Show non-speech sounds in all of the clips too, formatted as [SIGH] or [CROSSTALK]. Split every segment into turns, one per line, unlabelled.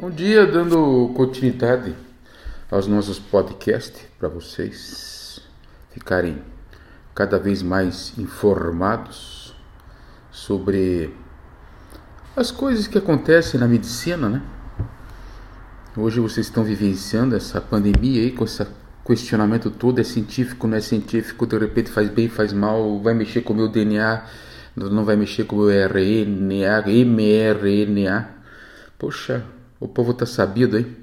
Bom dia, dando continuidade aos nossos podcasts para vocês ficarem cada vez mais informados sobre as coisas que acontecem na medicina, né? Hoje vocês estão vivenciando essa pandemia aí com esse questionamento todo, é científico, não é científico, de repente faz bem, faz mal, vai mexer com o meu DNA, não vai mexer com o meu RNA, mRNA. Poxa, o povo tá sabido, hein?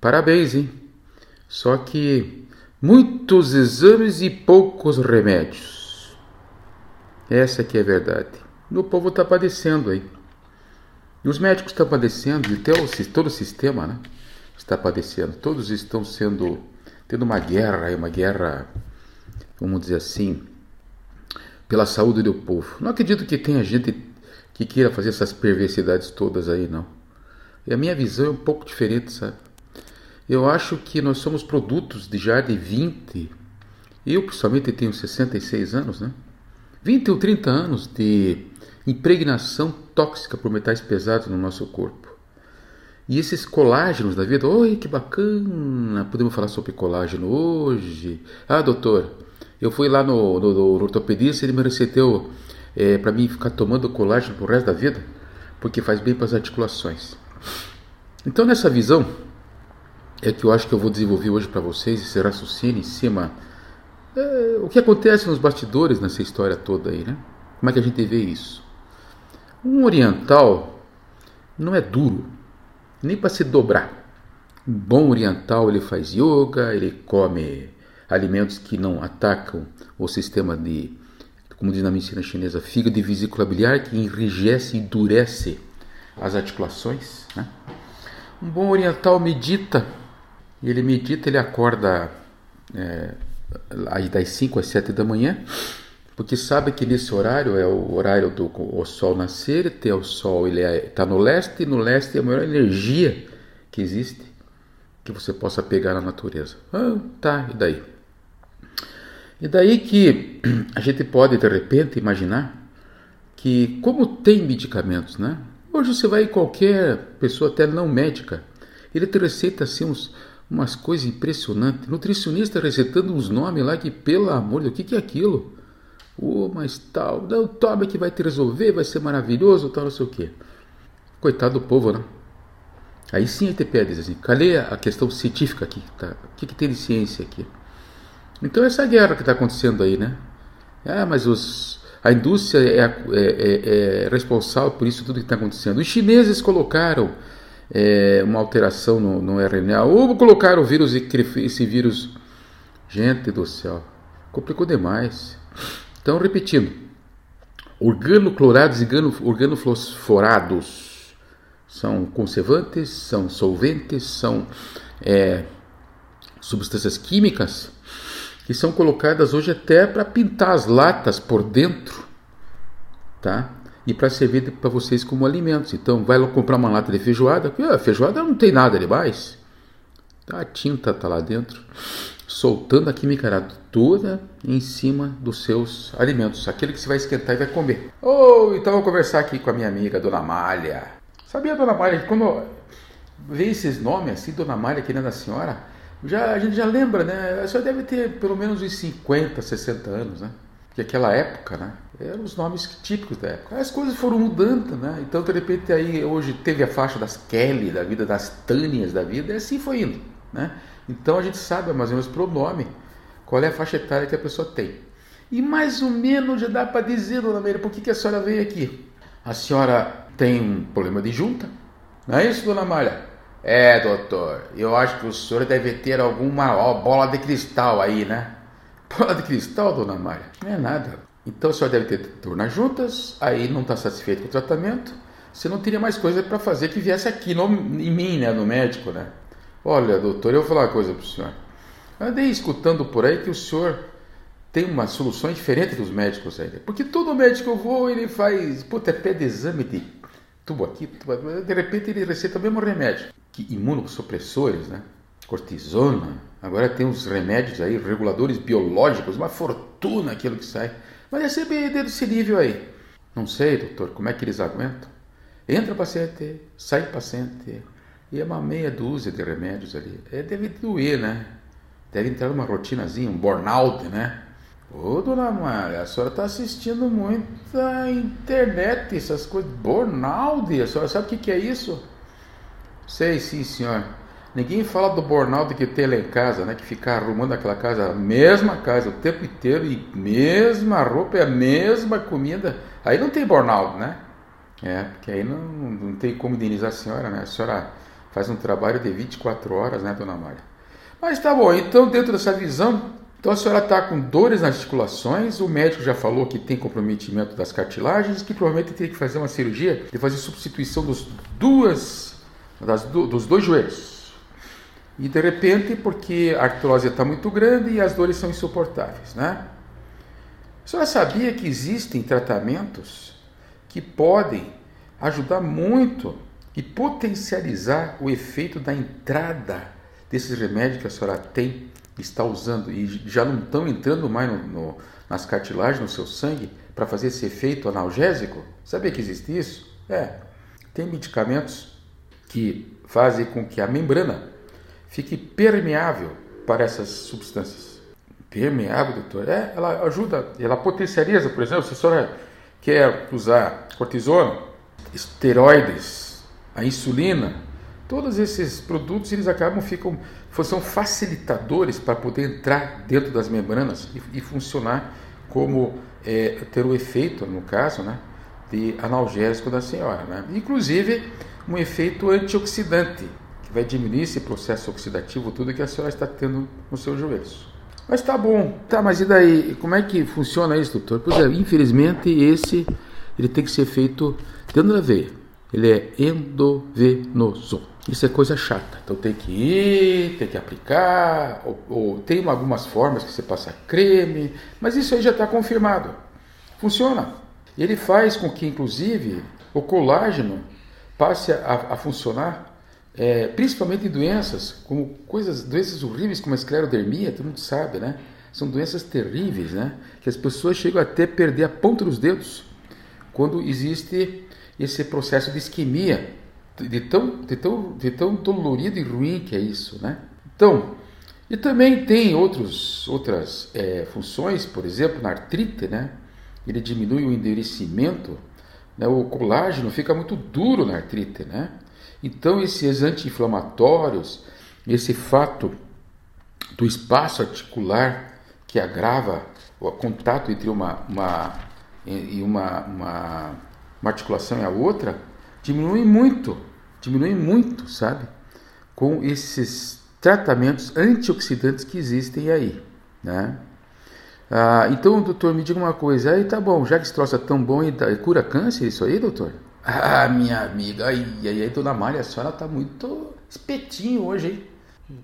Parabéns, hein? Só que muitos exames e poucos remédios. Essa que é a verdade. O povo está padecendo aí. E os médicos estão padecendo, e todo o sistema né, está padecendo. Todos estão sendo tendo uma guerra, uma guerra, vamos dizer assim, pela saúde do povo. Não acredito que tenha gente que queira fazer essas perversidades todas aí, não. E a minha visão é um pouco diferente, sabe? Eu acho que nós somos produtos de já de 20, eu pessoalmente tenho 66 anos, né? 20 ou 30 anos de impregnação tóxica por metais pesados no nosso corpo. E esses colágenos da vida, oi, que bacana, podemos falar sobre colágeno hoje. Ah, doutor, eu fui lá no, no, no ortopedista e ele me receitou é, para mim ficar tomando colágeno pro resto da vida, porque faz bem para as articulações. Então, nessa visão, é que eu acho que eu vou desenvolver hoje para vocês esse raciocínio em cima é, o que acontece nos bastidores nessa história toda aí, né? Como é que a gente vê isso? Um oriental não é duro, nem para se dobrar. Um bom oriental ele faz yoga, ele come alimentos que não atacam o sistema de, como diz na medicina chinesa, fígado e vesícula biliar, que enrijece e endurece as articulações. Né? Um bom oriental medita, ele medita, ele acorda é, das 5 às 7 da manhã, porque sabe que nesse horário é o horário do o sol nascer, tem o sol ele está é, no leste e no leste é a maior energia que existe que você possa pegar na natureza. Ah, tá, e daí? E daí que a gente pode de repente imaginar que como tem medicamentos, né? Hoje você vai em qualquer pessoa até não médica, ele te receita assim uns umas coisas impressionantes. Nutricionista recetando uns nomes lá que, pelo amor de Deus, o que, que é aquilo? Oh, mas tal, não, toma que vai te resolver, vai ser maravilhoso, tal, não sei o quê. Coitado do povo, né? Aí sim a gente pede assim, cadê a questão científica aqui? Tá? O que, que tem de ciência aqui? Então essa guerra que está acontecendo aí, né? Ah, mas os, a indústria é, é, é, é responsável por isso tudo que está acontecendo. Os chineses colocaram é, uma alteração no, no RNA, ou colocaram o vírus e esse vírus. Gente do céu, complicou demais. Então, repetindo: organoclorados e organofosforados são conservantes, são solventes, são é, substâncias químicas que são colocadas hoje até para pintar as latas por dentro, tá? E para servir para vocês como alimentos. Então, vai lá comprar uma lata de feijoada, que a feijoada não tem nada demais. Tá? A tinta está lá dentro soltando a química toda em cima dos seus alimentos, aquele que você vai esquentar e vai comer. Oh, então vou conversar aqui com a minha amiga Dona Malha. Sabia, Dona Malha, quando vê esses nomes assim, Dona Malha, querendo a senhora, já, a gente já lembra, né? A senhora deve ter pelo menos uns 50, 60 anos, né? Porque aquela época, né? Eram os nomes típicos da época. As coisas foram mudando, né? Então, de repente, aí hoje teve a faixa das Kelly da vida, das Tânias da vida, e assim foi indo, né? Então a gente sabe mais ou menos pelo nome qual é a faixa etária que a pessoa tem. E mais ou menos já dá para dizer, dona Meira, por que, que a senhora veio aqui? A senhora tem um problema de junta? Não é isso, dona Malha? É, doutor, eu acho que o senhor deve ter alguma ó, bola de cristal aí, né? Bola de cristal, dona Malha? Não é nada. Então o senhor deve ter dor juntas, aí não está satisfeito com o tratamento, você não teria mais coisa para fazer que viesse aqui no, em mim, né, no médico, né? Olha, doutor, eu vou falar uma coisa para o senhor. Andei escutando por aí que o senhor tem uma solução diferente dos médicos aí. Porque todo médico que eu vou, ele faz, puta, é pé de exame de tubo aqui, tubo, de repente ele receita o mesmo remédio. Que imunossupressores, né? Cortisona. Agora tem uns remédios aí, reguladores biológicos, uma fortuna aquilo que sai. Mas é sempre desse nível aí. Não sei, doutor, como é que eles aguentam? Entra paciente, sai paciente E é uma meia dúzia de remédios ali. É, deve doer, né? Deve entrar numa rotinazinha, um burnout, né? Ô, dona Maria, a senhora está assistindo muita internet, essas coisas. Burnout, a senhora sabe o que, que é isso? Sei, sim, senhor. Ninguém fala do burnout que tem lá em casa, né? Que ficar arrumando aquela casa, a mesma casa o tempo inteiro e mesma roupa e a mesma comida. Aí não tem burnout, né? É, porque aí não, não tem como indenizar a senhora, né? A senhora faz um trabalho de 24 horas, né, dona Maria? Mas tá bom, então dentro dessa visão, então a senhora está com dores nas articulações, o médico já falou que tem comprometimento das cartilagens, que provavelmente teria que fazer uma cirurgia de fazer substituição dos, duas, das, dos dois joelhos. E de repente, porque a artrose está muito grande e as dores são insuportáveis, né? A senhora sabia que existem tratamentos que podem ajudar muito e potencializar o efeito da entrada desses remédios que a senhora tem, está usando e já não estão entrando mais no, no, nas cartilagens, no seu sangue, para fazer esse efeito analgésico? Sabia que existe isso? É. Tem medicamentos que fazem com que a membrana fique permeável para essas substâncias. Permeável, doutor? É, ela ajuda, ela potencializa, por exemplo, se a senhora quer usar cortisona, esteroides, a insulina, todos esses produtos eles acabam ficam são facilitadores para poder entrar dentro das membranas e, e funcionar como é, ter o efeito, no caso, né, de analgésico da senhora, né? Inclusive um efeito antioxidante que vai diminuir esse processo oxidativo, tudo que a senhora está tendo nos seus joelhos. Mas tá bom. Tá, mas e daí? Como é que funciona isso, doutor? Pois é, infelizmente esse ele tem que ser feito dentro da veia. Ele é endovenoso. Isso é coisa chata. Então tem que ir, tem que aplicar, ou, ou tem algumas formas que você passa creme, mas isso aí já está confirmado. Funciona. Ele faz com que, inclusive, o colágeno passe a, a funcionar é, principalmente em doenças, como coisas, doenças horríveis como a esclerodermia, todo mundo sabe, né? São doenças terríveis, né? Que as pessoas chegam até perder a ponta dos dedos quando existe esse processo de isquemia, de tão, de tão, de tão dolorido e ruim que é isso, né? Então, e também tem outros, outras é, funções, por exemplo, na artrite, né? Ele diminui o endurecimento, né? o colágeno fica muito duro na artrite, né? Então, esses anti-inflamatórios, esse fato do espaço articular que agrava o contato entre uma, uma, e uma, uma, uma articulação e a outra, diminui muito, diminui muito, sabe? Com esses tratamentos antioxidantes que existem aí, né? Ah, então, doutor, me diga uma coisa, aí tá bom, já que esse troço é tão bom e cura câncer, isso aí, doutor? Ah, minha amiga, ai, ai, ai, dona Maria, a senhora está muito espetinho hoje, hein?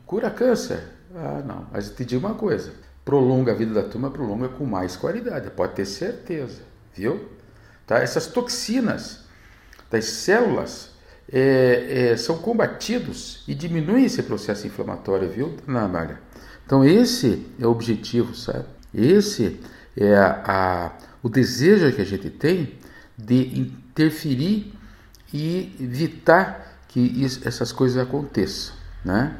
Cura câncer? Ah, não, mas te digo uma coisa: prolonga a vida da turma, prolonga com mais qualidade, pode ter certeza, viu? Tá? Essas toxinas das células é, é, são combatidos e diminuem esse processo inflamatório, viu, dona Maria? Então, esse é o objetivo, sabe? Esse é a, o desejo que a gente tem de interferir e evitar que isso, essas coisas aconteçam, né?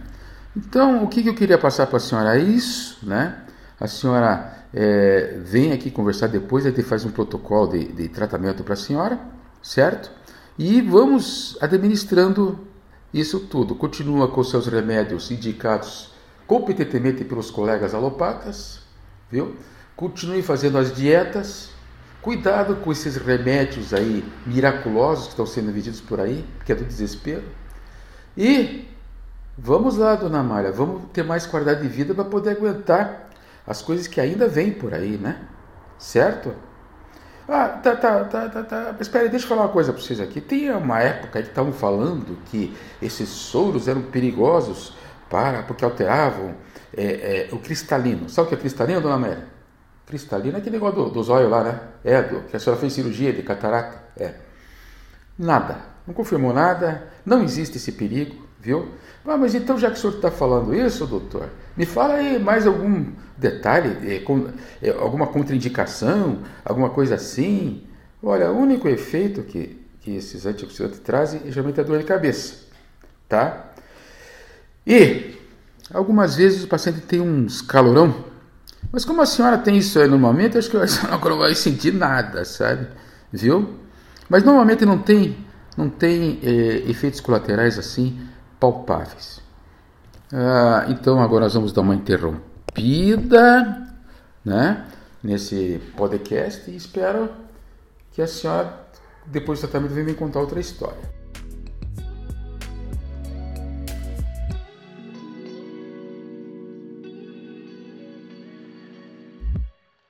Então, o que, que eu queria passar para a senhora é isso, né? A senhora é, vem aqui conversar depois, a gente faz um protocolo de, de tratamento para a senhora, certo? E vamos administrando isso tudo. Continua com seus remédios indicados competentemente pelos colegas alopatas, viu? Continue fazendo as dietas, Cuidado com esses remédios aí miraculosos que estão sendo vendidos por aí, que é do desespero. E vamos lá, dona Malha, vamos ter mais qualidade de vida para poder aguentar as coisas que ainda vêm por aí, né? Certo? Ah, tá, tá, tá, tá, tá. Espera, deixa eu falar uma coisa para vocês aqui. Tem uma época que estavam falando que esses soros eram perigosos para porque alteravam é, é, o cristalino. Sabe o que é cristalino, dona Amélia? Cristalina é aquele negócio do, dos olhos lá, né? É, do, que a senhora fez cirurgia de catarata. É. Nada. Não confirmou nada. Não existe esse perigo, viu? Ah, mas então, já que o senhor está falando isso, doutor, me fala aí mais algum detalhe, é, com, é, alguma contraindicação, alguma coisa assim. Olha, o único efeito que, que esses antioxidantes trazem é geralmente a dor de cabeça. tá? E algumas vezes o paciente tem uns calorão, mas como a senhora tem isso aí normalmente, acho que a senhora [LAUGHS] não vai sentir nada, sabe? Viu? Mas normalmente não tem, não tem é, efeitos colaterais assim palpáveis. Ah, então agora nós vamos dar uma interrompida, né? Nesse podcast e espero que a senhora depois do tratamento venha me contar outra história.